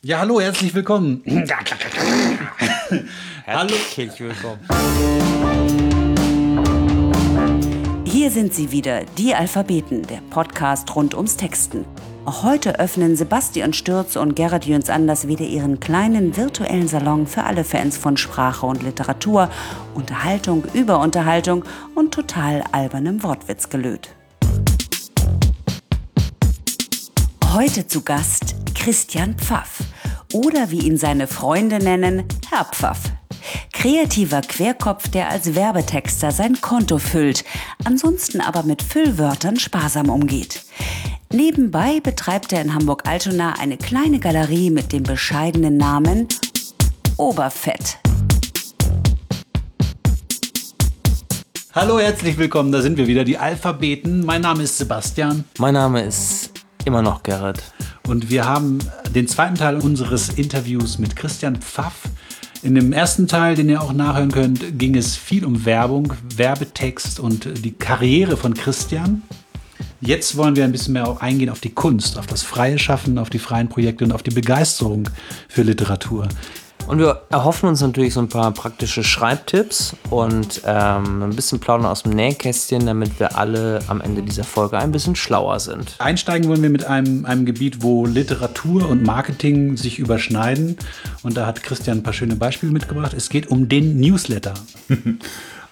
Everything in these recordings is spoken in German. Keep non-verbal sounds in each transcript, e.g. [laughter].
Ja, hallo, herzlich willkommen. [clears throat] Herzlich willkommen. Hier sind sie wieder, die Alphabeten, der Podcast rund ums Texten. Auch heute öffnen Sebastian Stürz und Gerrit Jöns Anders wieder ihren kleinen virtuellen Salon für alle Fans von Sprache und Literatur, Unterhaltung über Unterhaltung und total albernem Wortwitzgelöt. Heute zu Gast Christian Pfaff oder wie ihn seine Freunde nennen, Herr Pfaff. Kreativer Querkopf, der als Werbetexter sein Konto füllt, ansonsten aber mit Füllwörtern sparsam umgeht. Nebenbei betreibt er in Hamburg-Altona eine kleine Galerie mit dem bescheidenen Namen Oberfett. Hallo, herzlich willkommen, da sind wir wieder, die Alphabeten. Mein Name ist Sebastian Mein Name ist immer noch Gerrit. und wir haben den zweiten Teil unseres Interviews mit Christian Pfaff. In dem ersten Teil, den ihr auch nachhören könnt, ging es viel um Werbung, Werbetext und die Karriere von Christian. Jetzt wollen wir ein bisschen mehr eingehen auf die Kunst, auf das freie Schaffen, auf die freien Projekte und auf die Begeisterung für Literatur. Und wir erhoffen uns natürlich so ein paar praktische Schreibtipps und ähm, ein bisschen plaudern aus dem Nähkästchen, damit wir alle am Ende dieser Folge ein bisschen schlauer sind. Einsteigen wollen wir mit einem, einem Gebiet, wo Literatur und Marketing sich überschneiden. Und da hat Christian ein paar schöne Beispiele mitgebracht. Es geht um den Newsletter. [laughs]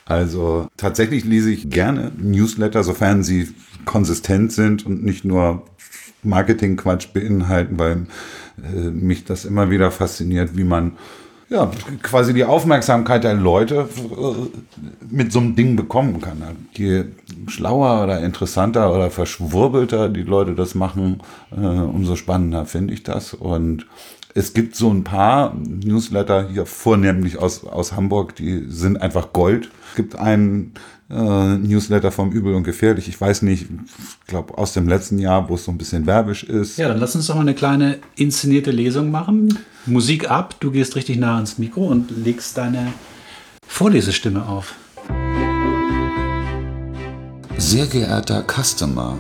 Also tatsächlich lese ich gerne Newsletter, sofern sie konsistent sind und nicht nur Marketingquatsch beinhalten, weil mich das immer wieder fasziniert, wie man ja, quasi die Aufmerksamkeit der Leute äh, mit so einem Ding bekommen kann. Je schlauer oder interessanter oder verschwurbelter die Leute das machen, äh, umso spannender finde ich das. Und es gibt so ein paar Newsletter hier, vornehmlich aus, aus Hamburg, die sind einfach Gold. Es gibt einen äh, Newsletter vom Übel und Gefährlich. Ich weiß nicht, ich glaube aus dem letzten Jahr, wo es so ein bisschen werbisch ist. Ja, dann lass uns doch mal eine kleine inszenierte Lesung machen. Musik ab, du gehst richtig nah ans Mikro und legst deine Vorlesestimme auf. Sehr geehrter Customer,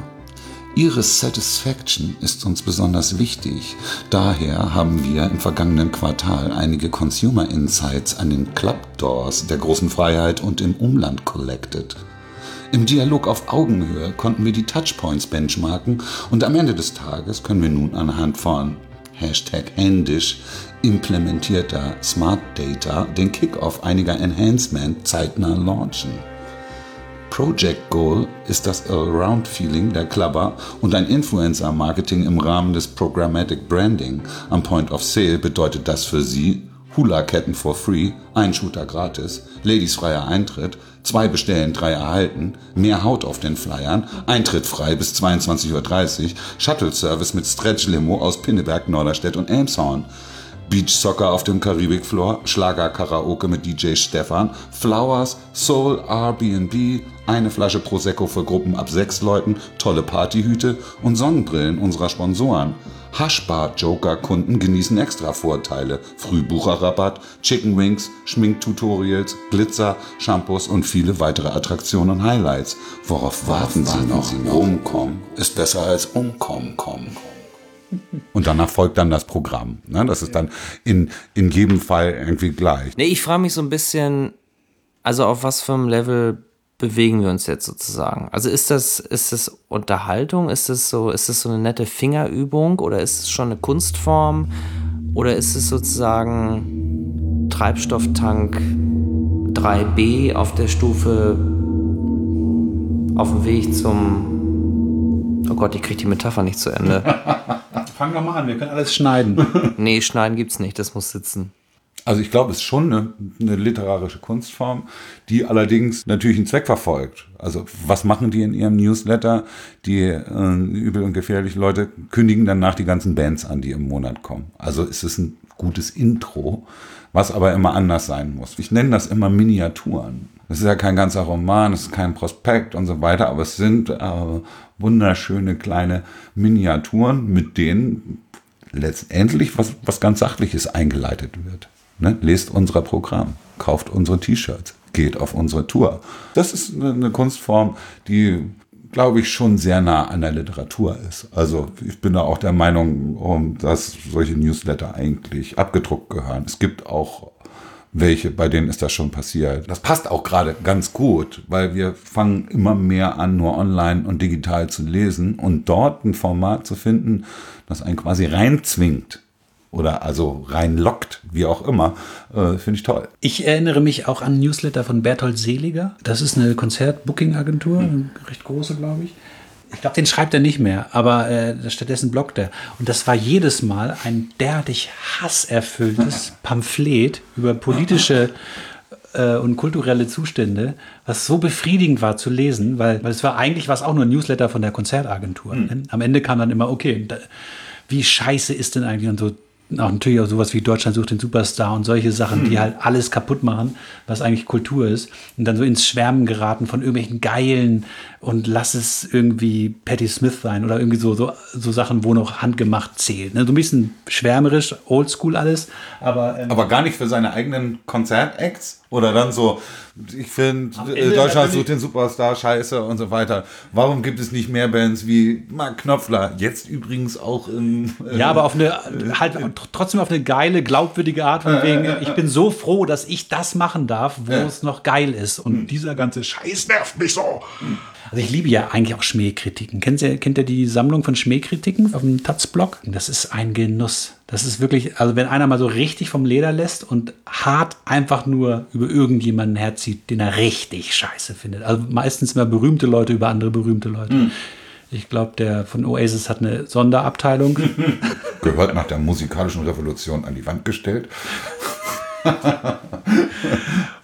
Ihre Satisfaction ist uns besonders wichtig. Daher haben wir im vergangenen Quartal einige Consumer Insights an den Club Doors der großen Freiheit und im Umland collected. Im Dialog auf Augenhöhe konnten wir die Touchpoints benchmarken und am Ende des Tages können wir nun anhand von Hashtag händisch implementierter Smart Data den Kickoff einiger Enhancement zeitnah launchen. Project Goal ist das Around-Feeling der Clubber und ein Influencer-Marketing im Rahmen des Programmatic Branding. Am Point of Sale bedeutet das für Sie Hula-Ketten for free, ein Shooter gratis, Ladies freier Eintritt, zwei bestellen, drei erhalten, mehr Haut auf den Flyern, Eintritt frei bis 22.30 Uhr, Shuttle-Service mit Stretch-Limo aus Pinneberg, Norderstedt und Elmshorn. Beach Soccer auf dem Karibikfloor, Schlager Karaoke mit DJ Stefan, Flowers, Soul, Airbnb, eine Flasche Prosecco für Gruppen ab sechs Leuten, tolle Partyhüte und Sonnenbrillen unserer Sponsoren. Haschbar-Joker-Kunden genießen extra Vorteile, Frühbucherrabatt, Chicken Wings, Schminktutorials, Glitzer, Shampoos und viele weitere Attraktionen und Highlights. Worauf warten Sie noch? Umkommen ist besser als umkommen kommen. Und danach folgt dann das Programm. Ne? Das ist dann in, in jedem Fall irgendwie gleich. Nee, ich frage mich so ein bisschen, also auf was für einem Level bewegen wir uns jetzt sozusagen? Also ist das, ist das Unterhaltung? Ist das so, ist das so eine nette Fingerübung oder ist es schon eine Kunstform? Oder ist es sozusagen Treibstofftank 3b auf der Stufe auf dem Weg zum Oh Gott, ich kriege die Metapher nicht zu Ende. [laughs] Fang doch mal an, wir können alles schneiden. [laughs] Nee, schneiden gibt's nicht, das muss sitzen. Also ich glaube, es ist schon eine, eine literarische Kunstform, die allerdings natürlich einen Zweck verfolgt. Also was machen die in ihrem Newsletter? Die äh, übel und gefährlich Leute kündigen danach die ganzen Bands an, die im Monat kommen. Also es ist ein gutes Intro, was aber immer anders sein muss. Ich nenne das immer Miniaturen. Das ist ja kein ganzer Roman, es ist kein Prospekt und so weiter, aber es sind äh, wunderschöne kleine Miniaturen, mit denen letztendlich was, was ganz Sachliches eingeleitet wird. Ne? Lest unser Programm, kauft unsere T-Shirts, geht auf unsere Tour. Das ist eine Kunstform, die glaube ich, schon sehr nah an der Literatur ist. Also ich bin da auch der Meinung, dass solche Newsletter eigentlich abgedruckt gehören. Es gibt auch welche, bei denen ist das schon passiert. Das passt auch gerade ganz gut, weil wir fangen immer mehr an, nur online und digital zu lesen und dort ein Format zu finden, das einen quasi reinzwingt oder also reinlockt, wie auch immer, äh, finde ich toll. Ich erinnere mich auch an Newsletter von Berthold Seliger. Das ist eine Konzert-Booking-Agentur, eine recht große, glaube ich. Ich glaube, den schreibt er nicht mehr, aber äh, stattdessen bloggt er. Und das war jedes Mal ein derartig hasserfülltes [laughs] Pamphlet über politische äh, und kulturelle Zustände, was so befriedigend war zu lesen, weil, weil es war eigentlich was auch nur ein Newsletter von der Konzertagentur. Mhm. Am Ende kam dann immer, okay, da, wie scheiße ist denn eigentlich und so auch natürlich auch sowas wie Deutschland sucht den Superstar und solche Sachen, die hm. halt alles kaputt machen, was eigentlich Kultur ist. Und dann so ins Schwärmen geraten von irgendwelchen geilen und lass es irgendwie Patti Smith sein oder irgendwie so, so, so Sachen, wo noch handgemacht zählt. Ne? So ein bisschen schwärmerisch, oldschool alles, aber. Ähm, aber gar nicht für seine eigenen Konzertacts? Oder dann so, ich finde, äh, Deutschland sucht den Superstar, scheiße und so weiter. Warum gibt es nicht mehr Bands wie Mark Knopfler? Jetzt übrigens auch in. Äh, ja, aber auf eine, halt trotzdem auf eine geile, glaubwürdige Art, von wegen, ich bin so froh, dass ich das machen darf, wo es noch geil ist. Und hm. dieser ganze Scheiß nervt mich so. Also ich liebe ja eigentlich auch Schmähkritiken. Kennt ihr, kennt ihr die Sammlung von Schmähkritiken auf dem Taz-Blog? Das ist ein Genuss. Das ist wirklich, also wenn einer mal so richtig vom Leder lässt und hart einfach nur über irgendjemanden herzieht, den er richtig scheiße findet. Also meistens immer berühmte Leute über andere berühmte Leute. Mhm. Ich glaube, der von Oasis hat eine Sonderabteilung. [laughs] Gehört nach der musikalischen Revolution an die Wand gestellt. [laughs]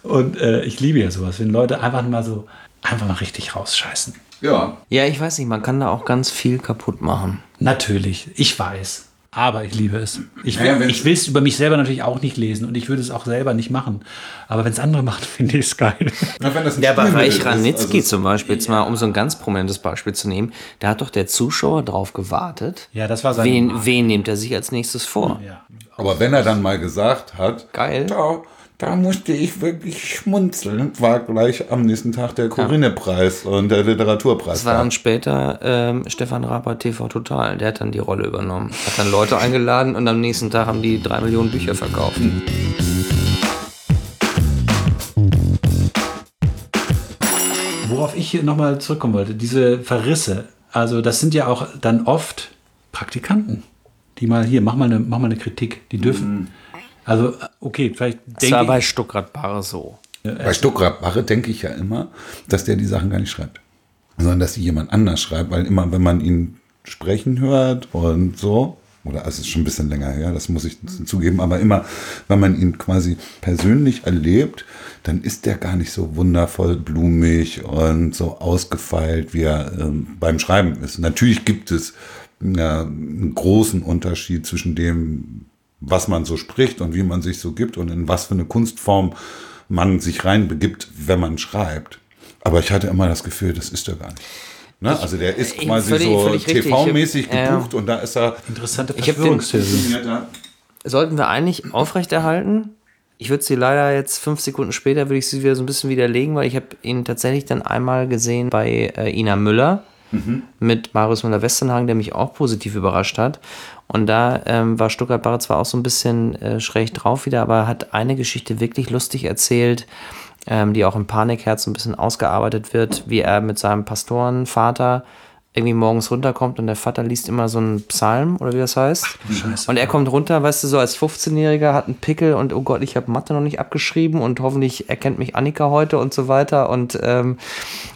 und äh, ich liebe ja sowas, wenn Leute einfach mal so einfach mal richtig rausscheißen. Ja. Ja, ich weiß nicht, man kann da auch ganz viel kaputt machen. Natürlich, ich weiß. Aber ich liebe es. Ich will, ja, ich will es über mich selber natürlich auch nicht lesen und ich würde es auch selber nicht machen. Aber wenn es andere machen, [laughs] finde ich es geil. Ja, der Bereich Ranitzky also zum Beispiel, jetzt mal um so ein ganz prominentes Beispiel zu nehmen, da hat doch der Zuschauer drauf gewartet. Ja, das war sein. Wen, wen nimmt er sich als nächstes vor? Ja. Aber wenn er dann mal gesagt hat, geil. Ciao, da musste ich wirklich schmunzeln. War gleich am nächsten Tag der Corinne-Preis und der Literaturpreis. Das war dann später ähm, Stefan Raper TV Total. Der hat dann die Rolle übernommen. Hat dann Leute eingeladen und am nächsten Tag haben die drei Millionen Bücher verkauft. Worauf ich hier nochmal zurückkommen wollte, diese Verrisse. Also das sind ja auch dann oft Praktikanten, die mal hier, mach mal eine, mach mal eine Kritik. Die dürfen... Mhm also, okay, vielleicht denke Das war bei Stuckrad Barre so. Bei Stuckrad Barre denke ich ja immer, dass der die Sachen gar nicht schreibt, sondern dass sie jemand anders schreibt, weil immer, wenn man ihn sprechen hört und so, oder also es ist schon ein bisschen länger her, das muss ich zugeben, aber immer, wenn man ihn quasi persönlich erlebt, dann ist der gar nicht so wundervoll blumig und so ausgefeilt, wie er ähm, beim Schreiben ist. Natürlich gibt es ja, einen großen Unterschied zwischen dem, was man so spricht und wie man sich so gibt und in was für eine Kunstform man sich reinbegibt, wenn man schreibt. Aber ich hatte immer das Gefühl, das ist er gar nicht. Ne? Also der ist quasi völlig, so TV-mäßig gebucht äh, und da ist er. Interessante Verschwörungstheorie. Sollten wir eigentlich aufrechterhalten? Ich würde sie leider jetzt fünf Sekunden später würde ich sie wieder so ein bisschen widerlegen, weil ich habe ihn tatsächlich dann einmal gesehen bei äh, Ina Müller mhm. mit Marius Müller-Westernhagen, der mich auch positiv überrascht hat. Und da ähm, war Stuttgart Barre zwar auch so ein bisschen äh, schräg drauf wieder, aber hat eine Geschichte wirklich lustig erzählt, ähm, die auch im Panikherz ein bisschen ausgearbeitet wird, wie er mit seinem Pastorenvater irgendwie morgens runterkommt und der Vater liest immer so einen Psalm oder wie das heißt. Ach, und er kommt runter, weißt du, so als 15-Jähriger, hat einen Pickel und oh Gott, ich habe Mathe noch nicht abgeschrieben und hoffentlich erkennt mich Annika heute und so weiter. Und, ähm,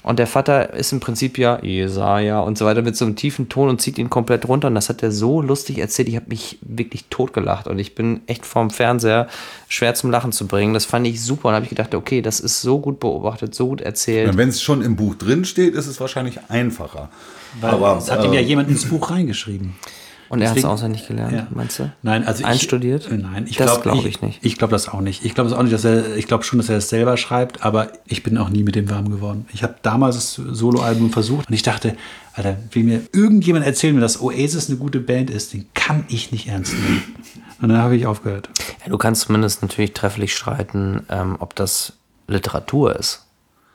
und der Vater ist im Prinzip ja Jesaja und so weiter mit so einem tiefen Ton und zieht ihn komplett runter. Und das hat er so lustig erzählt. Ich habe mich wirklich totgelacht und ich bin echt vorm Fernseher schwer zum Lachen zu bringen. Das fand ich super und habe ich gedacht, okay, das ist so gut beobachtet, so gut erzählt. Wenn es schon im Buch drin steht, ist es wahrscheinlich einfacher. Weil aber, es hat ihm ja äh, jemand ins Buch reingeschrieben. Und er hat es auswendig gelernt, ja. meinst du? Nein, also ich, einstudiert? Nein, ich glaube glaub ich, nicht. Ich glaube das auch nicht. Ich glaube auch nicht, dass er. Ich glaube schon, dass er es selber schreibt, aber ich bin auch nie mit dem warm geworden. Ich habe damals das Soloalbum versucht und ich dachte, Alter, will mir irgendjemand erzählen, mir, dass Oasis eine gute Band ist, den kann ich nicht ernst nehmen. Und dann habe ich aufgehört. Ja, du kannst zumindest natürlich trefflich streiten, ähm, ob das Literatur ist.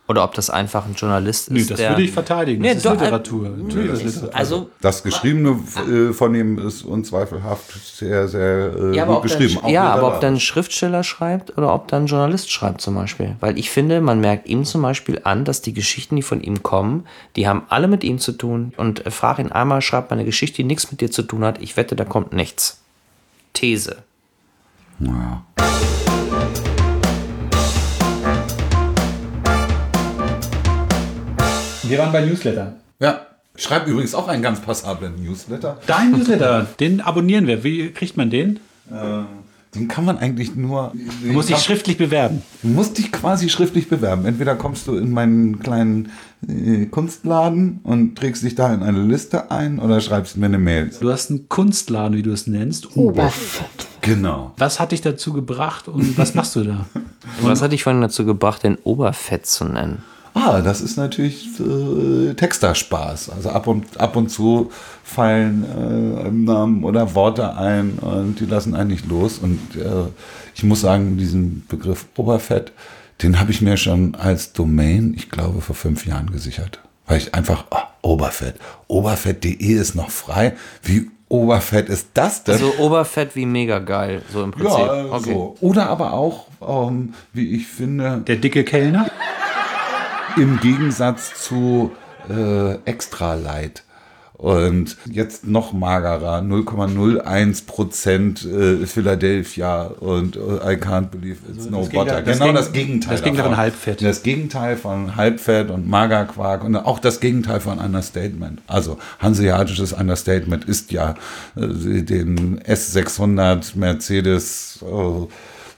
Oder ob das einfach ein Journalist ist. Nö, das der, würde ich verteidigen. Nee, Das ist doch, Literatur. Natürlich ist das Literatur. Also, Das Geschriebene äh, von ihm ist unzweifelhaft sehr, sehr äh, ja, gut geschrieben. dann, ja, aber ob dann ein Schriftsteller schreibt oder ob dann ein Journalist schreibt zum Beispiel. Weil ich finde, man merkt ihm zum Beispiel an, dass die Geschichten, die von ihm kommen, die haben alle mit ihm zu tun. Und äh, frag ihn einmal, schreib mal eine Geschichte, die nichts mit dir zu tun hat. Ich wette, da kommt nichts. These. Ja. Wir waren bei Newsletter. ja. Ich schreibe übrigens auch einen ganz passablen Newsletter. Dein Newsletter, [laughs] den abonnieren wir. Wie kriegt man den? Den kann man eigentlich nur. Du musst dich schriftlich bewerben. Du musst dich quasi schriftlich bewerben. Entweder kommst du in meinen kleinen äh, Kunstladen und trägst dich da in eine Liste ein oder schreibst mir eine Mail. Du hast einen Kunstladen, wie du es nennst. Oberfett. Genau. Was hat dich dazu gebracht und was machst du da? [laughs] Was hat dich vorhin dazu gebracht, den Oberfett zu nennen? Ah, das ist natürlich äh, Texterspaß. Also ab und, ab und zu fallen äh, Namen oder Worte ein und die lassen einen nicht los. Und äh, ich muss sagen, diesen Begriff Oberfett, den habe ich mir schon als Domain, ich glaube, vor fünf Jahren gesichert. Weil ich einfach, ah, Oberfett, oberfett.de ist noch frei. Wie Oberfett ist das denn? Also Oberfett wie mega geil, so im Prinzip. ja, okay. so. Oder aber auch, ähm, wie ich finde, Der dicke Kellner? Im Gegensatz zu äh, Extra Light. Und jetzt noch magerer, 0,01 Prozent äh, Philadelphia und äh, I can't believe it's no Gegenteil- butter. Genau das Gegenteil. das Gegenteil von Halbfett. Das Gegenteil von Halbfett und Magerquark und auch das Gegenteil von Understatement. Also hanseatisches Understatement ist ja äh, den S600 Mercedes äh,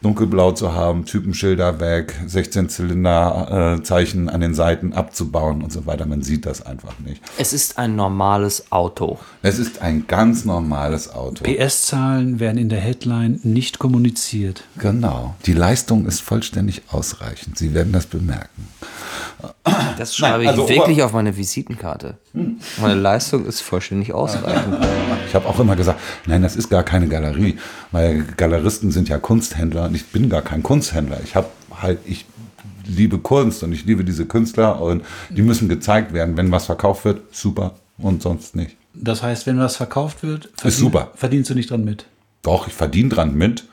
dunkelblau zu haben, Typenschilder weg, 16 Zylinder äh, Zeichen an den Seiten abzubauen und so weiter. Man sieht das einfach nicht. Es ist ein normales Auto. Es ist ein ganz normales Auto. PS-Zahlen werden in der Headline nicht kommuniziert. Genau. Die Leistung ist vollständig ausreichend. Sie werden das bemerken. Das schreibe also ich wirklich auf meine Visitenkarte. Meine Leistung ist vollständig ausreichend. Ich habe auch immer gesagt, nein, das ist gar keine Galerie, weil Galeristen sind ja Kunsthändler und ich bin gar kein Kunsthändler. Ich habe halt, ich liebe Kunst und ich liebe diese Künstler und die müssen gezeigt werden. Wenn was verkauft wird, super und sonst nicht. Das heißt, wenn was verkauft wird, super. verdienst du nicht dran mit. Doch, ich verdiene dran mit.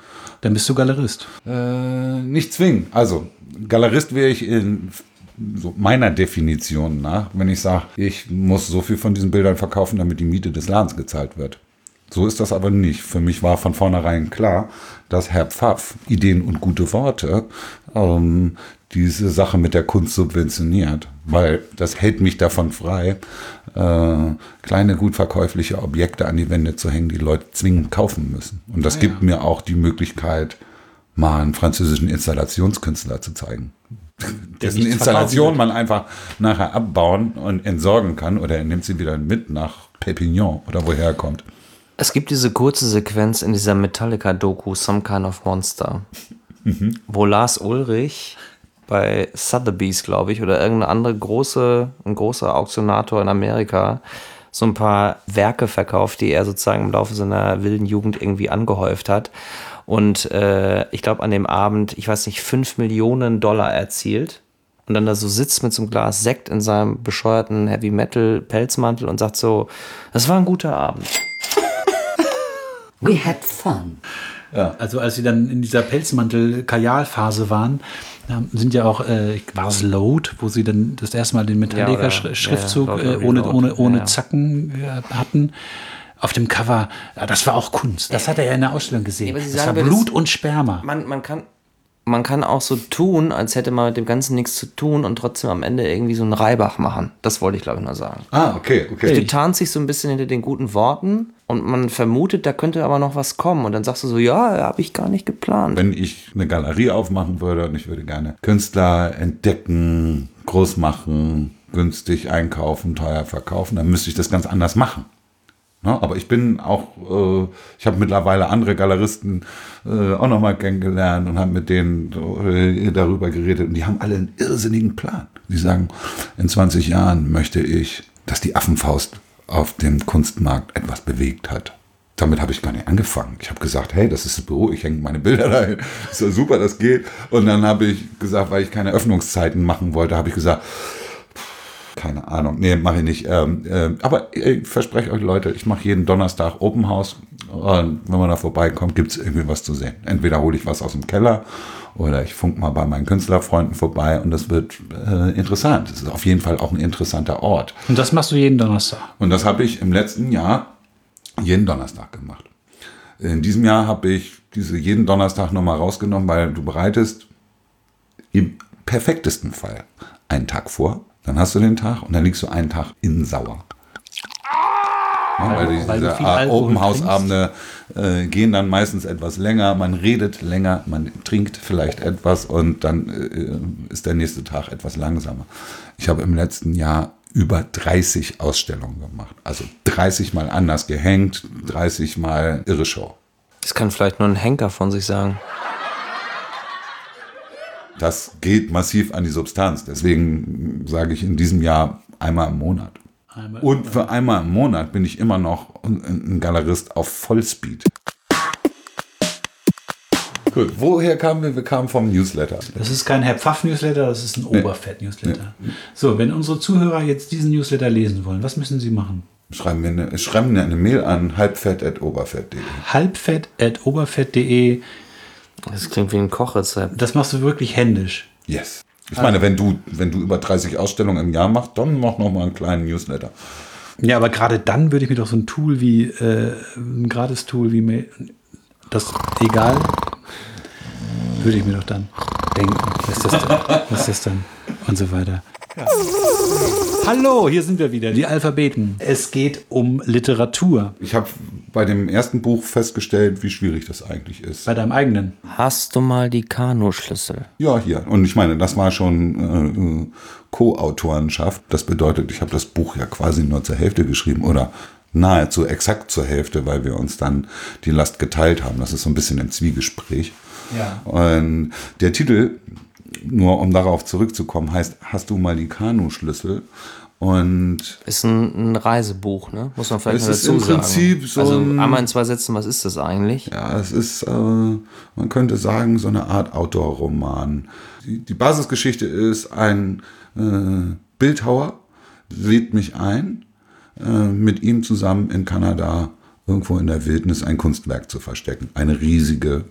Dann bist du Galerist. Äh, nicht zwingen. Also, Galerist wäre ich in so meiner Definition nach, wenn ich sage, ich muss so viel von diesen Bildern verkaufen, damit die Miete des Ladens gezahlt wird. So ist das aber nicht. Für mich war von vornherein klar, dass Herr Pfaff Ideen und gute Worte ähm, diese Sache mit der Kunst subventioniert, weil das hält mich davon frei, äh, kleine gut verkäufliche Objekte an die Wände zu hängen, die Leute zwingend kaufen müssen. Und das gibt mir auch die Möglichkeit, mal einen französischen Installationskünstler zu zeigen. Dessen Installation man einfach nachher abbauen und entsorgen kann oder er nimmt sie wieder mit nach Perpignan oder woher er kommt. Es gibt diese kurze Sequenz in dieser Metallica-Doku Some Kind of Monster, wo Lars Ulrich bei Sotheby's, glaube ich, oder irgendeine andere große, ein großer Auktionator in Amerika so ein paar Werke verkauft, die er sozusagen im Laufe seiner wilden Jugend irgendwie angehäuft hat. Und äh, ich glaube, an dem Abend, ich weiß nicht, 5 Millionen Dollar erzielt. Und dann da so sitzt mit so einem Glas Sekt in seinem bescheuerten Heavy Metal Pelzmantel und sagt so, das war ein guter Abend. We had fun. Also als sie dann in dieser Pelzmantel-Kajal-Phase waren, ähm, sind ja auch, äh, war es Load, wo sie dann das erste Mal den Ja, Metallica-Schriftzug ja, äh, Load, ohne, ohne, ohne Ja, ja. Zacken äh, hatten. Auf dem Cover, ja, das war auch Kunst. Das hat er ja in der Ausstellung gesehen. Ja, das war Blut das- und Sperma. Man, man, kann, man kann auch so tun, als hätte man mit dem Ganzen nichts zu tun und trotzdem am Ende irgendwie so einen Reibach machen. Das wollte ich, glaube ich, nur sagen. Ah, okay, okay. Du tarnst dich so ein bisschen hinter den guten Worten und man vermutet, da könnte aber noch was kommen. Und dann sagst du so, ja, habe ich gar nicht geplant. Wenn ich eine Galerie aufmachen würde und ich würde gerne Künstler entdecken, groß machen, günstig einkaufen, teuer verkaufen, dann müsste ich das ganz anders machen. Ne? Aber ich bin auch, äh, ich habe mittlerweile andere Galeristen äh, auch nochmal kennengelernt und habe mit denen äh, darüber geredet und die haben alle einen irrsinnigen Plan. Die sagen, in 20 Jahren möchte ich, dass die Affenfaust auf dem Kunstmarkt etwas bewegt hat. damit habe ich gar nicht angefangen. Ich habe gesagt, hey, das ist das Büro, ich hänge meine Bilder dahin. Ist ja super, das geht. Und dann habe ich gesagt, weil ich keine Öffnungszeiten machen wollte, habe ich gesagt, keine Ahnung, nee, mache ich nicht. Ähm, äh, aber ich verspreche euch, Leute, ich mache jeden Donnerstag Open House. Und wenn man da vorbeikommt, gibt es irgendwie was zu sehen. Entweder hole ich was aus dem Keller oder ich funk mal bei meinen Künstlerfreunden vorbei und das wird äh, interessant. Es ist auf jeden Fall auch ein interessanter Ort. Und das machst du jeden Donnerstag. Und das habe ich im letzten Jahr jeden Donnerstag gemacht. In diesem Jahr habe ich diese jeden Donnerstag nochmal rausgenommen, weil du bereitest im perfektesten Fall einen Tag vor, dann hast du den Tag und dann liegst du einen Tag in Sauer. Ja, weil, die, weil diese Open House Abende äh, gehen dann meistens etwas länger, man redet länger, man trinkt vielleicht etwas und dann äh, ist der nächste Tag etwas langsamer. Ich habe im letzten Jahr über 30 Ausstellungen gemacht. Also 30 Mal anders gehängt, 30 Mal irre Show. Das kann vielleicht nur ein Henker von sich sagen. Das geht massiv an die Substanz. Deswegen sage ich in diesem Jahr einmal im Monat. Einmal Und für einmal im Monat bin ich immer noch ein- Galerist auf Vollspeed. Gut, woher kamen wir? Wir kamen vom Newsletter. Das ist kein Herr Pfaff-Newsletter, das ist ein Oberfett-Newsletter. So, wenn unsere Zuhörer jetzt diesen Newsletter lesen wollen, was müssen sie machen? Schreiben mir eine, schreiben mir eine Mail an halbfett.oberfett.de. halbfett.oberfett.de. Das klingt wie ein Kochrezept. Das machst du wirklich händisch. Yes. Ich meine, wenn du, wenn du über 30 Ausstellungen im Jahr machst, dann mach noch mal einen kleinen Newsletter. Ja, aber gerade dann würde ich mir doch so ein Tool wie, äh, ein Gratis-Tool wie Mail, das, egal, würde ich mir doch dann denken, was ist das denn, was ist das dann und so weiter. [laughs] Hallo, hier sind wir wieder, die Alphabeten. Es geht um Literatur. Ich habe bei dem ersten Buch festgestellt, wie schwierig das eigentlich ist. Bei deinem eigenen. Hast du mal die Kanuschlüssel? Ja, hier. Und ich meine, das war schon äh, Co-Autorenschaft. Das bedeutet, ich habe das Buch ja quasi nur zur Hälfte geschrieben oder nahezu exakt zur Hälfte, weil wir uns dann die Last geteilt haben. Das ist so ein bisschen im Zwiegespräch. Ja. Und der Titel, nur um darauf zurückzukommen, heißt Hast du mal die Kanuschlüssel? Und Ist ein, ein Reisebuch, ne? Muss man vielleicht Es mal ist dazu im sagen. Prinzip so also ein- einmal in zwei Sätzen, was ist das eigentlich? Ja, es ist, äh, man könnte sagen, so eine Art Outdoor-Roman. Die, die Basisgeschichte ist, ein äh, Bildhauer lädt mich ein, äh, mit ihm zusammen in Kanada irgendwo in der Wildnis ein Kunstwerk zu verstecken. Eine riesige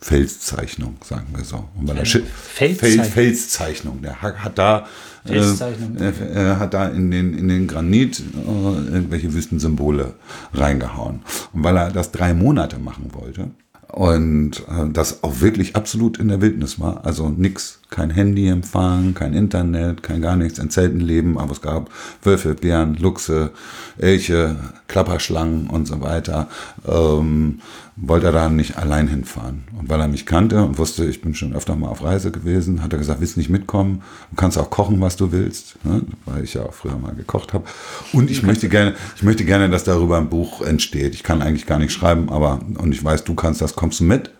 Felszeichnung, sagen wir so. Und weil Schi- Felszeichnung? Fel- Felszeichnung. Der hat, hat da, äh, Felszeichnung. äh, hat da in den, in den Granit äh, irgendwelche Wüstensymbole reingehauen. Und weil er das drei Monate machen wollte und äh, das auch wirklich absolut in der Wildnis war, also nix, kein Handyempfang, kein Internet, kein gar nichts, ein Zeltenleben, aber es gab Wölfe, Bären, Luchse, Elche, Klapperschlangen und so weiter, ähm, wollte er da nicht allein hinfahren. Und weil er mich kannte und wusste, ich bin schon öfter mal auf Reise gewesen, hat er gesagt, willst nicht mitkommen? Du kannst auch kochen, was du willst, ne? weil ich ja auch früher mal gekocht habe. Und ich möchte gerne, ich möchte gerne, dass darüber ein Buch entsteht. Ich kann eigentlich gar nicht schreiben, aber und ich weiß, du kannst das, kommst du mit?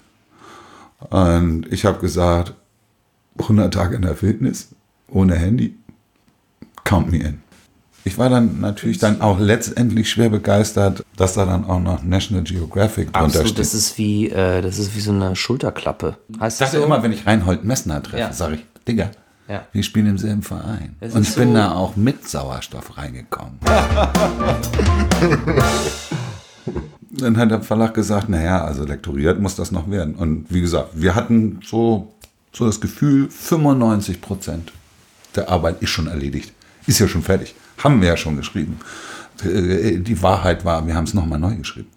Und ich habe gesagt, 100 Tage in der Wildnis, ohne Handy, count me in. Ich war dann natürlich dann auch letztendlich schwer begeistert, dass da dann auch noch National Geographic drunter Absolut, steht. das ist wie, äh, das ist wie so eine Schulterklappe. Heißt Ich das dachte so? immer, wenn ich Reinhold Messner treffe, Ja. sage ich, Digga, Ja. wir spielen im selben Verein. Es Und ich bin so- da auch mit Sauerstoff reingekommen. [laughs] Dann hat der Verlag gesagt, naja, also lektoriert muss das noch werden. Und wie gesagt, wir hatten so, so das Gefühl, 95 Prozent der Arbeit ist schon erledigt. Ist ja schon fertig. Haben wir ja schon geschrieben. Äh, Die Wahrheit war, wir haben es nochmal neu geschrieben.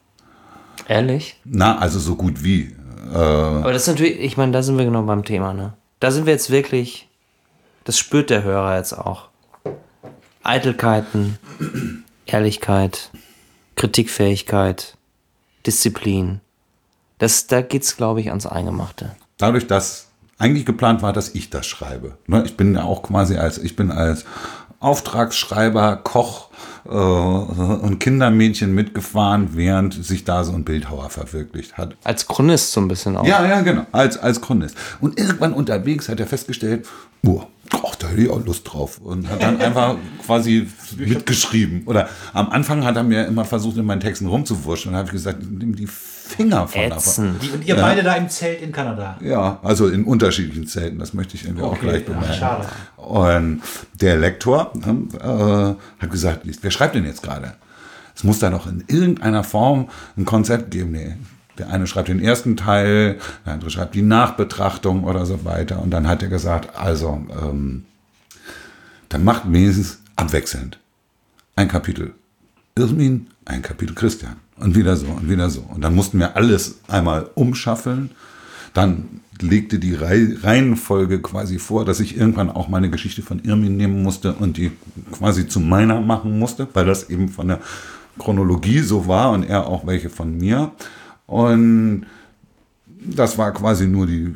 Ehrlich? Na, also so gut wie. Äh, Aber das ist natürlich, ich meine, da sind wir genau beim Thema, ne? Da sind wir jetzt wirklich, das spürt der Hörer jetzt auch. Eitelkeiten, Ehrlichkeit, Kritikfähigkeit, Disziplin. Das, da geht's, glaube ich, ans Eingemachte. dadurch, dass eigentlich geplant war, dass ich das schreibe. Ne, Ich bin ja auch quasi als, ich bin als Auftragsschreiber, Koch äh, und Kindermädchen mitgefahren, während sich da so ein Bildhauer verwirklicht hat. Als Chronist so ein bisschen auch. Ja, ja, genau, als, als Chronist. Und irgendwann unterwegs hat er festgestellt, oh, da hätte ich auch Lust drauf. Und hat dann [laughs] einfach quasi mitgeschrieben. Oder am Anfang hat er mir immer versucht, in meinen Texten rumzuwurschen. Und dann habe ich gesagt, nimm die Finger von Ätzend. Die, und ihr beide da im Zelt in Kanada. Ja, also in unterschiedlichen Zelten, das möchte ich irgendwie auch Okay, gleich ja, bemerken. schade. Und der Lektor äh, hat gesagt, wer schreibt denn jetzt gerade? Es muss da doch in irgendeiner Form ein Konzept geben. Nee. Der eine schreibt den ersten Teil, der andere schreibt die Nachbetrachtung oder so weiter. Und dann hat er gesagt, also, ähm, dann macht wenigstens abwechselnd ein Kapitel Irmin, ein Kapitel Christian. Und wieder so und wieder so. Und dann mussten wir alles einmal umschaffeln. Dann legte die Rei- Reihenfolge quasi vor, dass ich irgendwann auch meine Geschichte von Irmin nehmen musste und die quasi zu meiner machen musste, weil das eben von der Chronologie so war und er auch welche von mir. Und das war quasi nur die,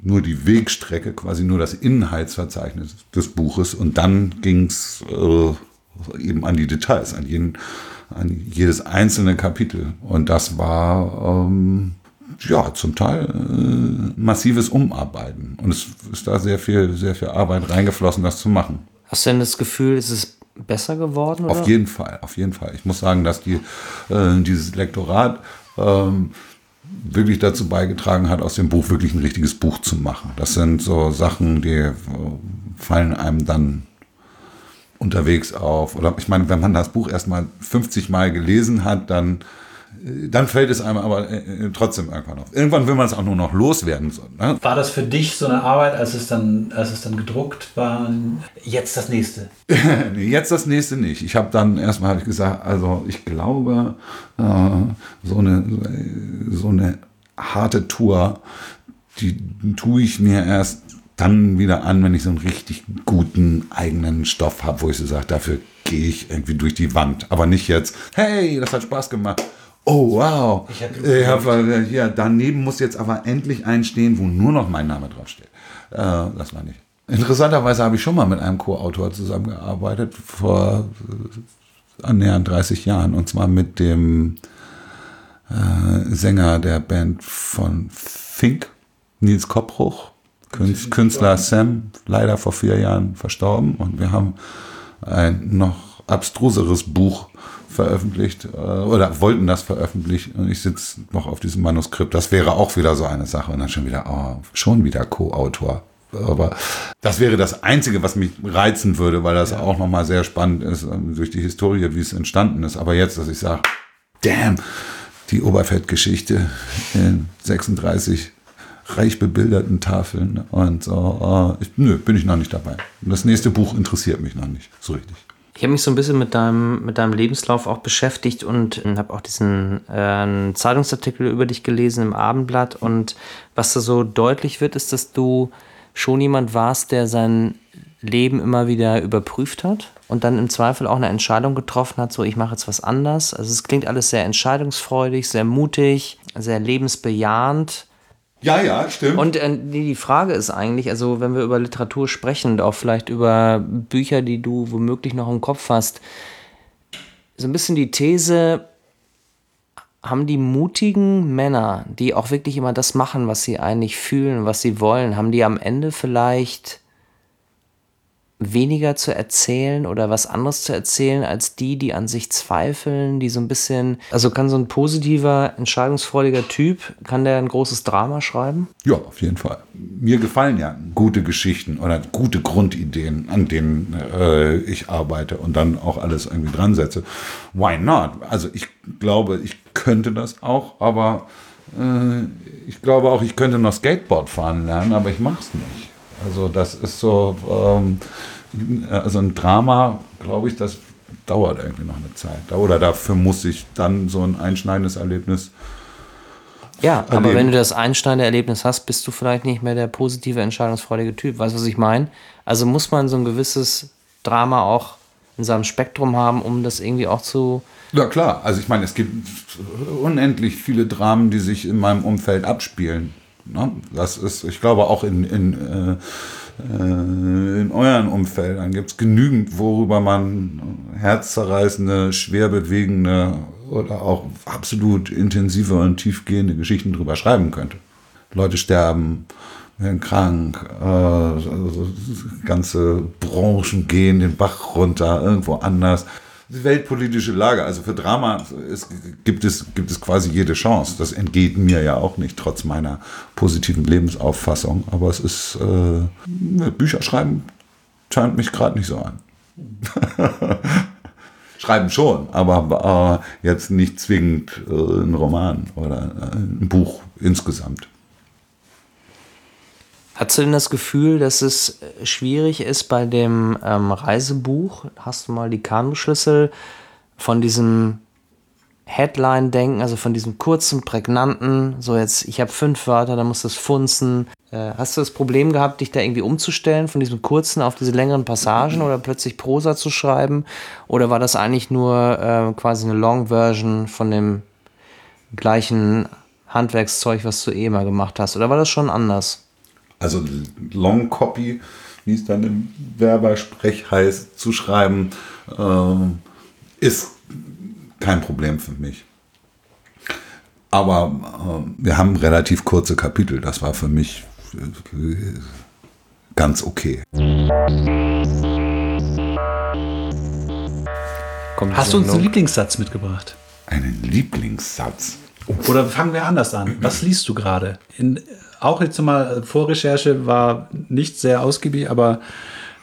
nur die Wegstrecke, quasi nur das Inhaltsverzeichnis des Buches. Und dann ging es äh, eben an die Details, an, jeden, an jedes einzelne Kapitel. Und das war ähm, ja zum Teil äh, massives Umarbeiten. Und es ist da sehr viel, sehr viel Arbeit reingeflossen, das zu machen. Hast du denn das Gefühl, ist es besser geworden? Oder? Auf jeden Fall, auf jeden Fall. Ich muss sagen, dass die, äh, dieses Lektorat ähm, wirklich dazu beigetragen hat, aus dem Buch wirklich ein richtiges Buch zu machen. Das sind so Sachen, die äh, fallen einem dann unterwegs auf. Oder ich meine, wenn man das Buch erst mal 50 Mal gelesen hat, dann, äh, dann fällt es einem aber äh, trotzdem irgendwann auf. Irgendwann will man es auch nur noch loswerden. So, ne? War das für dich so eine Arbeit, als es dann, als es dann gedruckt war? Jetzt das nächste. [laughs] Nee, jetzt das nächste nicht. Ich habe dann erstmal hab ich gesagt, also ich glaube, äh, so, eine, so eine harte Tour, die tue ich mir erst dann wieder an, wenn ich so einen richtig guten eigenen Stoff habe, wo ich so sage, dafür gehe ich irgendwie durch die Wand. Aber nicht jetzt, hey, das hat Spaß gemacht. Oh, wow. Ich hab- Ich hab, äh, hier, daneben muss jetzt aber endlich einstehen, wo nur noch mein Name draufsteht. Äh, das war nicht. Interessanterweise habe ich schon mal mit einem Co-Autor zusammengearbeitet vor äh, annähernd 30 Jahren und zwar mit dem äh, Sänger der Band von Fink, Nils Koppruch, Künstler Sam, leider vor vier Jahren verstorben und wir haben ein noch abstruseres Buch veröffentlicht äh, oder wollten das veröffentlichen und ich sitze noch auf diesem Manuskript. Das wäre auch wieder so eine Sache und dann schon wieder, oh, schon wieder Co-Autor. Aber das wäre das Einzige, was mich reizen würde, weil das auch nochmal sehr spannend ist ähm, durch die Historie, wie es entstanden ist. Aber jetzt, dass ich sage, damn, die Oberfett-Geschichte in 36 reich bebilderten Tafeln und so, äh, ich, nö, bin ich noch nicht dabei. Das nächste Buch interessiert mich noch nicht so richtig. Ich habe mich so ein bisschen mit deinem, mit deinem Lebenslauf auch beschäftigt und habe auch diesen äh, Zeitungsartikel über dich gelesen im Abendblatt. Und was da so deutlich wird, ist, dass du schon jemand warst, der sein Leben immer wieder überprüft hat und dann im Zweifel auch eine Entscheidung getroffen hat, so ich mache jetzt was anders. Also es klingt alles sehr entscheidungsfreudig, sehr mutig, sehr lebensbejahend. Ja, ja, stimmt. Und äh, die Frage ist eigentlich, also wenn wir über Literatur sprechen auch vielleicht über Bücher, die du womöglich noch im Kopf hast, so ein bisschen die These, haben die mutigen Männer, die auch wirklich immer das machen, was sie eigentlich fühlen, was sie wollen, haben die am Ende vielleicht weniger zu erzählen oder was anderes zu erzählen als die, die an sich zweifeln, die so ein bisschen, also kann so ein positiver, entscheidungsfreudiger Typ, kann der ein großes Drama schreiben? Ja, auf jeden Fall. Mir gefallen ja gute Geschichten oder gute Grundideen, an denen äh, ich arbeite und dann auch alles irgendwie dran setze. Why not? Also ich glaube, ich könnte das auch, aber äh, ich glaube auch, ich könnte noch Skateboard fahren lernen, aber ich mache es nicht. Also das ist so, ähm, also ein Drama, glaube ich, das dauert irgendwie noch eine Zeit. Oder dafür muss ich dann so ein einschneidendes Erlebnis Ja, aber erleben. wenn du das einschneidende Erlebnis hast, bist du vielleicht nicht mehr der positive, entscheidungsfreudige Typ. Weißt du, was ich meine? Also muss man so ein gewisses Drama auch in seinem Spektrum haben, um das irgendwie auch zu. Ja klar, also ich meine, es gibt unendlich viele Dramen, die sich in meinem Umfeld abspielen. Ne? Das ist, ich glaube, auch in, in, äh, äh, in euren Umfeldern gibt es genügend, worüber man herzzerreißende, schwer bewegende oder auch absolut intensive und tiefgehende Geschichten drüber schreiben könnte. Leute sterben, werden krank, äh, also ganze Branchen gehen den Bach runter, irgendwo anders. Weltpolitische Lage, also für Drama ist, gibt, es, gibt es quasi jede Chance. Das entgeht mir ja auch nicht, trotz meiner positiven Lebensauffassung. Aber es ist, äh, Bücher schreiben scheint mich gerade nicht so an. [laughs] Schreiben schon, aber äh, jetzt nicht zwingend äh, ein Roman oder äh, ein Buch insgesamt. Hast du denn das Gefühl, dass es äh, schwierig ist bei dem ähm, Reisebuch? Hast du mal die Kahnbeschlüssel von diesem Headline-Denken, also von diesem kurzen, prägnanten, so jetzt, ich habe fünf Wörter, da muss das funzen. Äh, hast du das Problem gehabt, dich da irgendwie umzustellen, von diesem kurzen auf diese längeren Passagen oder plötzlich Prosa zu schreiben? Oder war das eigentlich nur äh, quasi eine Long-Version von dem gleichen Handwerkszeug, was du eh mal gemacht hast? Oder war das schon anders? Also Long Copy, wie es dann im Werbersprech heißt, zu schreiben, äh, ist kein Problem für mich. Aber äh, wir haben relativ kurze Kapitel. Das war für mich äh, ganz okay. Kommt Hast du uns einen Lieblingssatz mitgebracht? Einen Lieblingssatz? Oder fangen wir anders an. Was liest du gerade? Auch jetzt mal Vorrecherche war nicht sehr ausgiebig, aber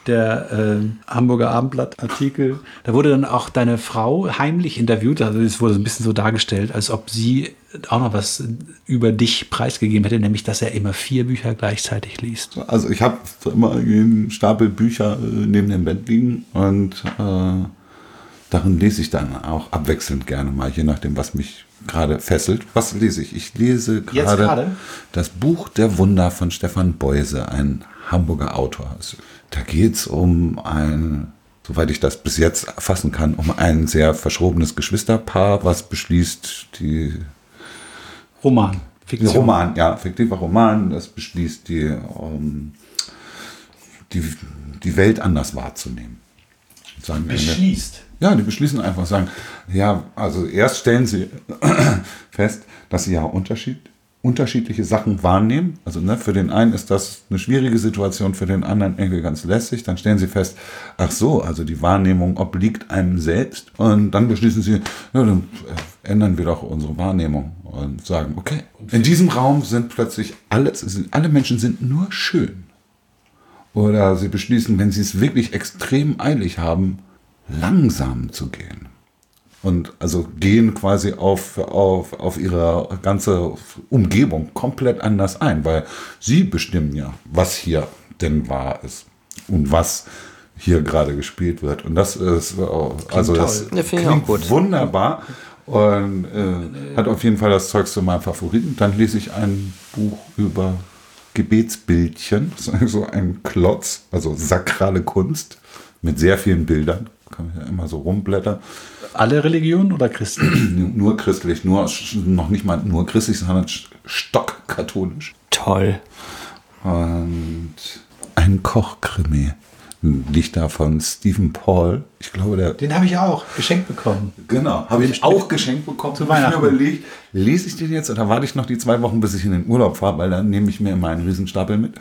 der äh, Hamburger Abendblatt-Artikel, da wurde dann auch deine Frau heimlich interviewt. Also es wurde ein bisschen so dargestellt, als ob sie auch noch was über dich preisgegeben hätte, nämlich dass er immer vier Bücher gleichzeitig liest. Also ich habe immer einen Stapel Bücher äh, neben dem Bett liegen und äh, darin lese ich dann auch abwechselnd gerne mal, je nachdem, was mich gerade fesselt. Was lese ich? Ich lese gerade das Buch der Wunder von Stefan Beuse, ein Hamburger Autor. Also, da geht es um ein, soweit ich das bis jetzt erfassen kann, um ein sehr verschrobenes Geschwisterpaar, was beschließt, die Roman. Fiktion. Roman, ja, fiktiver Roman, das beschließt, die, um, die, die Welt anders wahrzunehmen. Sagen beschließt. Ja, die beschließen einfach, sagen, ja, also erst stellen sie [clears throat] fest, dass sie ja Unterschied, unterschiedliche Sachen wahrnehmen. Also ne, für den einen ist das eine schwierige Situation, für den anderen irgendwie ganz lässig. Dann stellen sie fest, ach so, also die Wahrnehmung obliegt einem selbst. Und dann beschließen sie, ja, dann ändern wir doch unsere Wahrnehmung und sagen, okay, in diesem Raum sind plötzlich alles, alle Menschen sind nur schön. Oder sie beschließen, wenn sie es wirklich extrem eilig haben, langsam zu gehen. Und also gehen quasi auf, auf, auf ihre ganze Umgebung komplett anders ein, weil sie bestimmen ja, was hier denn wahr ist und was hier gerade gespielt wird. Und das ist also das klingt wunderbar und äh, hat auf jeden Fall das Zeug zu meinem Favoriten. Dann lese ich ein Buch über Gebetsbildchen, [laughs] so ein Klotz, also sakrale Kunst mit sehr vielen Bildern kann ich ja immer so rumblättern. Alle Religionen oder christlich? [clears throat] nur christlich, nur noch nicht mal nur christlich, sondern stockkatholisch. Toll. Und ein Kochkrimi. Liegt da von Stephen Paul. Ich glaube, der. Den habe ich auch geschenkt bekommen. Genau, habe ich auch geschenkt bekommen. Zu Weihnachten. Ich mir überlegt, lese ich den jetzt oder warte ich noch die zwei Wochen, bis ich in den Urlaub fahre, weil dann nehme ich mir immer einen Riesenstapel mit.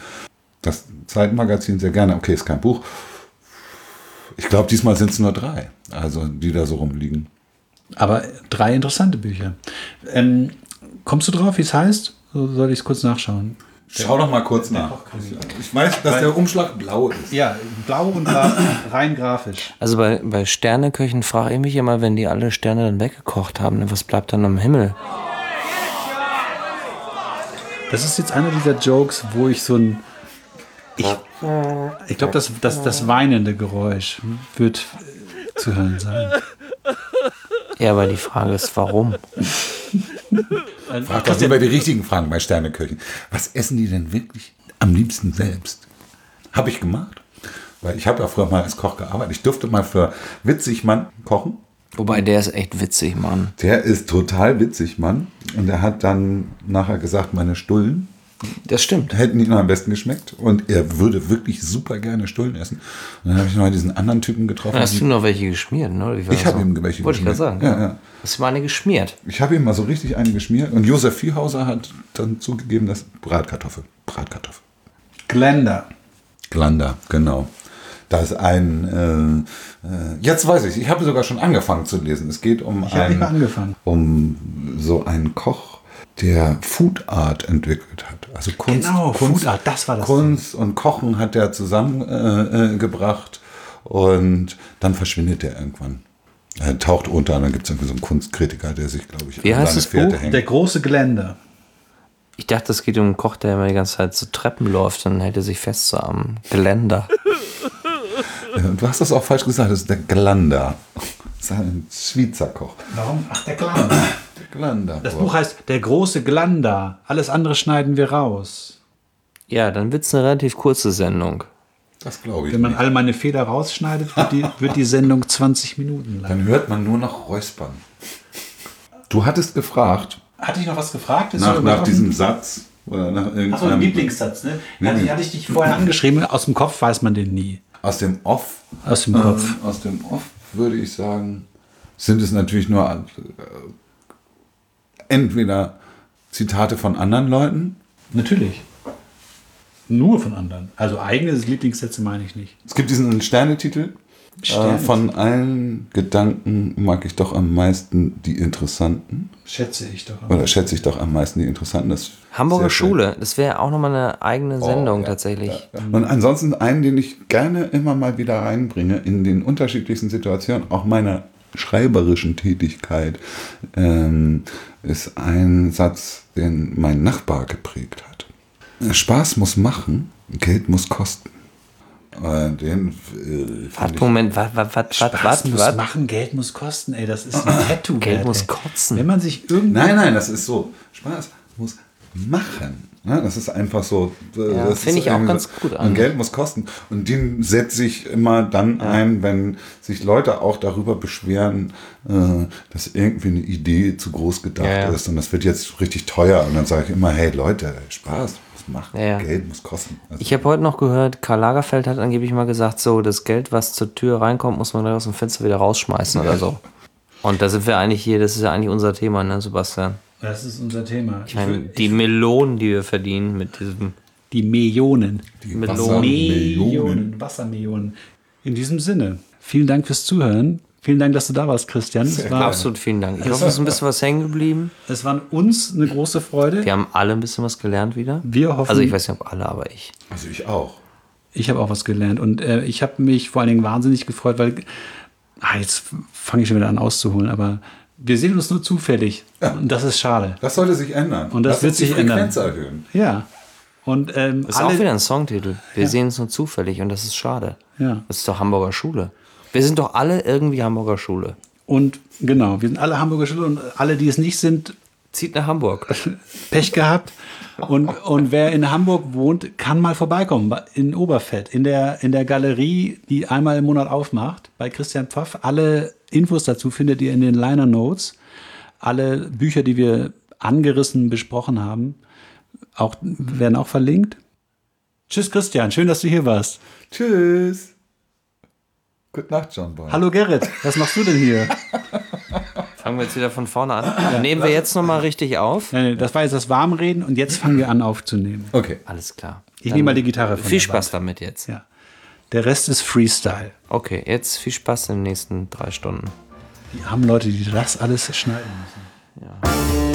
Das Zeitmagazin sehr gerne. Okay, ist kein Buch. Ich glaube, diesmal sind es nur drei, also die da so rumliegen. Aber drei interessante Bücher. Ähm, kommst du drauf, wie es heißt? So soll ich es kurz nachschauen? Schau doch mal kurz nach. Ich weiß, dass der Umschlag blau ist. Ja, blau und [coughs] rein grafisch. Also bei, bei Sterneköchen frage ich mich immer, wenn die alle Sterne dann weggekocht haben, ne, was bleibt dann am Himmel? Das ist jetzt einer dieser Jokes, wo ich so ein ich, ich glaube, das, das, das weinende Geräusch wird zu hören sein. Ja, aber die Frage ist, warum? [laughs] Frag doch lieber die richtigen Fragen bei Sterneköchen. Was essen die denn wirklich am liebsten selbst? Habe ich gemacht. Weil ich habe ja früher mal als Koch gearbeitet. Ich durfte mal für Witzigmann kochen. Wobei der ist echt witzig, Mann. Der ist total witzig, Mann. Und er hat dann nachher gesagt, meine Stullen, das stimmt. Hätten ihm am besten geschmeckt. Und er würde wirklich super gerne Stullen essen. Und dann habe ich noch diesen anderen Typen getroffen. Dann hast du noch welche geschmiert, ne? Ich habe ihm welche Wollte geschmiert. Wollte ich gerade sagen. Ja, ja. Hast du mal eine geschmiert? Ich habe ihm mal so richtig eine geschmiert. Und Josef Viehhauser hat dann zugegeben, dass Bratkartoffel. Bratkartoffel. Glenda. Glander, genau. Da ist ein, äh, äh, jetzt weiß ich, ich habe sogar schon angefangen zu lesen. Es geht um Ich einen, um so einen Koch, der Food Art entwickelt hat. Also Kunst, Genau, Kunst, Food Art, das war das. Kunst und Kochen hat er zusammengebracht äh, äh, und dann verschwindet er irgendwann. Er taucht unter und dann gibt es irgendwie so einen Kunstkritiker, der sich, glaube ich, Wie an heißt seine das Fährte Buch? hängt. Der große Glenda. Ich dachte, es geht um einen Koch, der immer die ganze Zeit so Treppen läuft und hält er sich fest so am Geländer. Du hast das auch falsch gesagt, das ist der Glander. Ein Schweizer Koch. Warum? Ach, der Glanda. Glander. Das Buch heißt Der große Glanda. Alles andere schneiden wir raus. Ja, dann wird es eine relativ kurze Sendung. Das glaube ich Wenn man nicht. all meine Fehler rausschneidet, wird die, wird die Sendung 20 Minuten lang. Dann hört man nur noch Räuspern. Du hattest gefragt Hatte ich noch was gefragt? Ist nach, so nach diesem Satz oder nach Achso, irgendeinem Lieblingssatz, ne? Nee, hatte, nee. hatte ich dich vorher angeschrieben. Aus dem Kopf weiß man den nie. aus dem Off. Aus dem Kopf. Ähm, aus dem Off würde ich sagen, sind es natürlich nur äh, entweder Zitate von anderen Leuten. Natürlich. Nur von anderen. Also eigene Lieblingssätze meine ich nicht. Es gibt diesen Sternetitel. Äh, von allen Gedanken mag ich doch am meisten die interessanten. Schätze ich doch. Oder schätze ich doch am meisten die interessanten. Das Hamburger. Schule, das wäre auch nochmal eine eigene Sendung Oh, ja, tatsächlich. ja. Und ansonsten einen, den ich gerne immer mal wieder reinbringe in den unterschiedlichsten Situationen, auch meiner schreiberischen Tätigkeit, ähm, ist ein Satz, den mein Nachbar geprägt hat. Spaß muss machen, Geld muss kosten. Den, äh, Moment, was, was, was, Spaß was, muss was? machen, Geld muss kosten. Ey, das ist [clears throat] ein Tattoo. Geld muss ey. kotzen. Wenn man sich irgendwie... Nein, nein, das ist so. Spaß muss machen. Ne? Das ist einfach so. äh, Ja, das finde ich auch ganz gut an. Und Geld muss kosten. Und den setze ich immer dann ein, wenn sich Leute auch darüber beschweren, äh, dass irgendwie eine Idee zu groß gedacht Ja, ja. ist und das wird jetzt richtig teuer. Und dann sage ich immer, hey Leute, Spaß machen. Ja, ja. Geld muss kosten. Also, Ich habe heute noch gehört, Karl Lagerfeld hat angeblich mal gesagt, so, das Geld, was zur Tür reinkommt, muss man gleich aus dem Fenster wieder rausschmeißen oder so. Und da sind wir eigentlich hier, das ist ja eigentlich unser Thema, ne, Sebastian? Das ist unser Thema. Ich meine, die Melonen, die wir verdienen mit diesem. die Millionen. die Melonen. Wassermillionen. Millionen, Wassermillionen. In diesem Sinne, vielen Dank fürs Zuhören. Vielen Dank, dass du da warst, Christian. Es war, Absolut vielen Dank. Ich hoffe, es ist ein bisschen was hängen geblieben. es war uns eine große Freude. Wir haben alle ein bisschen was gelernt wieder. Wir hoffen- Also ich weiß nicht, ob alle, aber ich. Also ich auch. Ich habe auch was gelernt und äh, ich habe mich vor allen Dingen wahnsinnig gefreut, weil ah, jetzt fange ich schon wieder an auszuholen, aber wir sehen uns nur zufällig und das ist schade. Das sollte sich ändern. Und das Lass wird sich ändern. Frequenz erhöhen. Ja. Und ähm, Das ist auch wieder ein Songtitel. Wir sehen uns nur zufällig und das ist schade. Ja. Das ist doch Hamburger Schule. Wir sind doch alle irgendwie Hamburger Schule. und genau, wir sind alle Hamburger Schüler und alle, die es nicht sind, Zieht nach Hamburg. [laughs] Pech gehabt. Und, und wer in Hamburg wohnt, kann mal vorbeikommen in Oberfett, in der, in der Galerie, die einmal im Monat aufmacht, bei Christian Pfaff. Alle Infos dazu findet ihr in den Liner Notes. Alle Bücher, die wir angerissen besprochen haben, auch, werden auch verlinkt. Tschüss, Christian. Schön, dass du hier warst. Tschüss. Gute Nacht, John Boy. Hallo, Gerrit. Was machst du denn hier? [laughs] Fangen wir jetzt wieder von vorne an. Dann nehmen wir jetzt nochmal richtig auf. Nein, nein, Das war jetzt das Warmreden und jetzt fangen wir an aufzunehmen. Okay. Alles klar. Ich nehme mal die Gitarre von Viel der Spaß damit jetzt. Ja. Der Rest ist Freestyle. Okay, jetzt viel Spaß in den nächsten drei Stunden. Die armen Leute, die das alles schneiden müssen.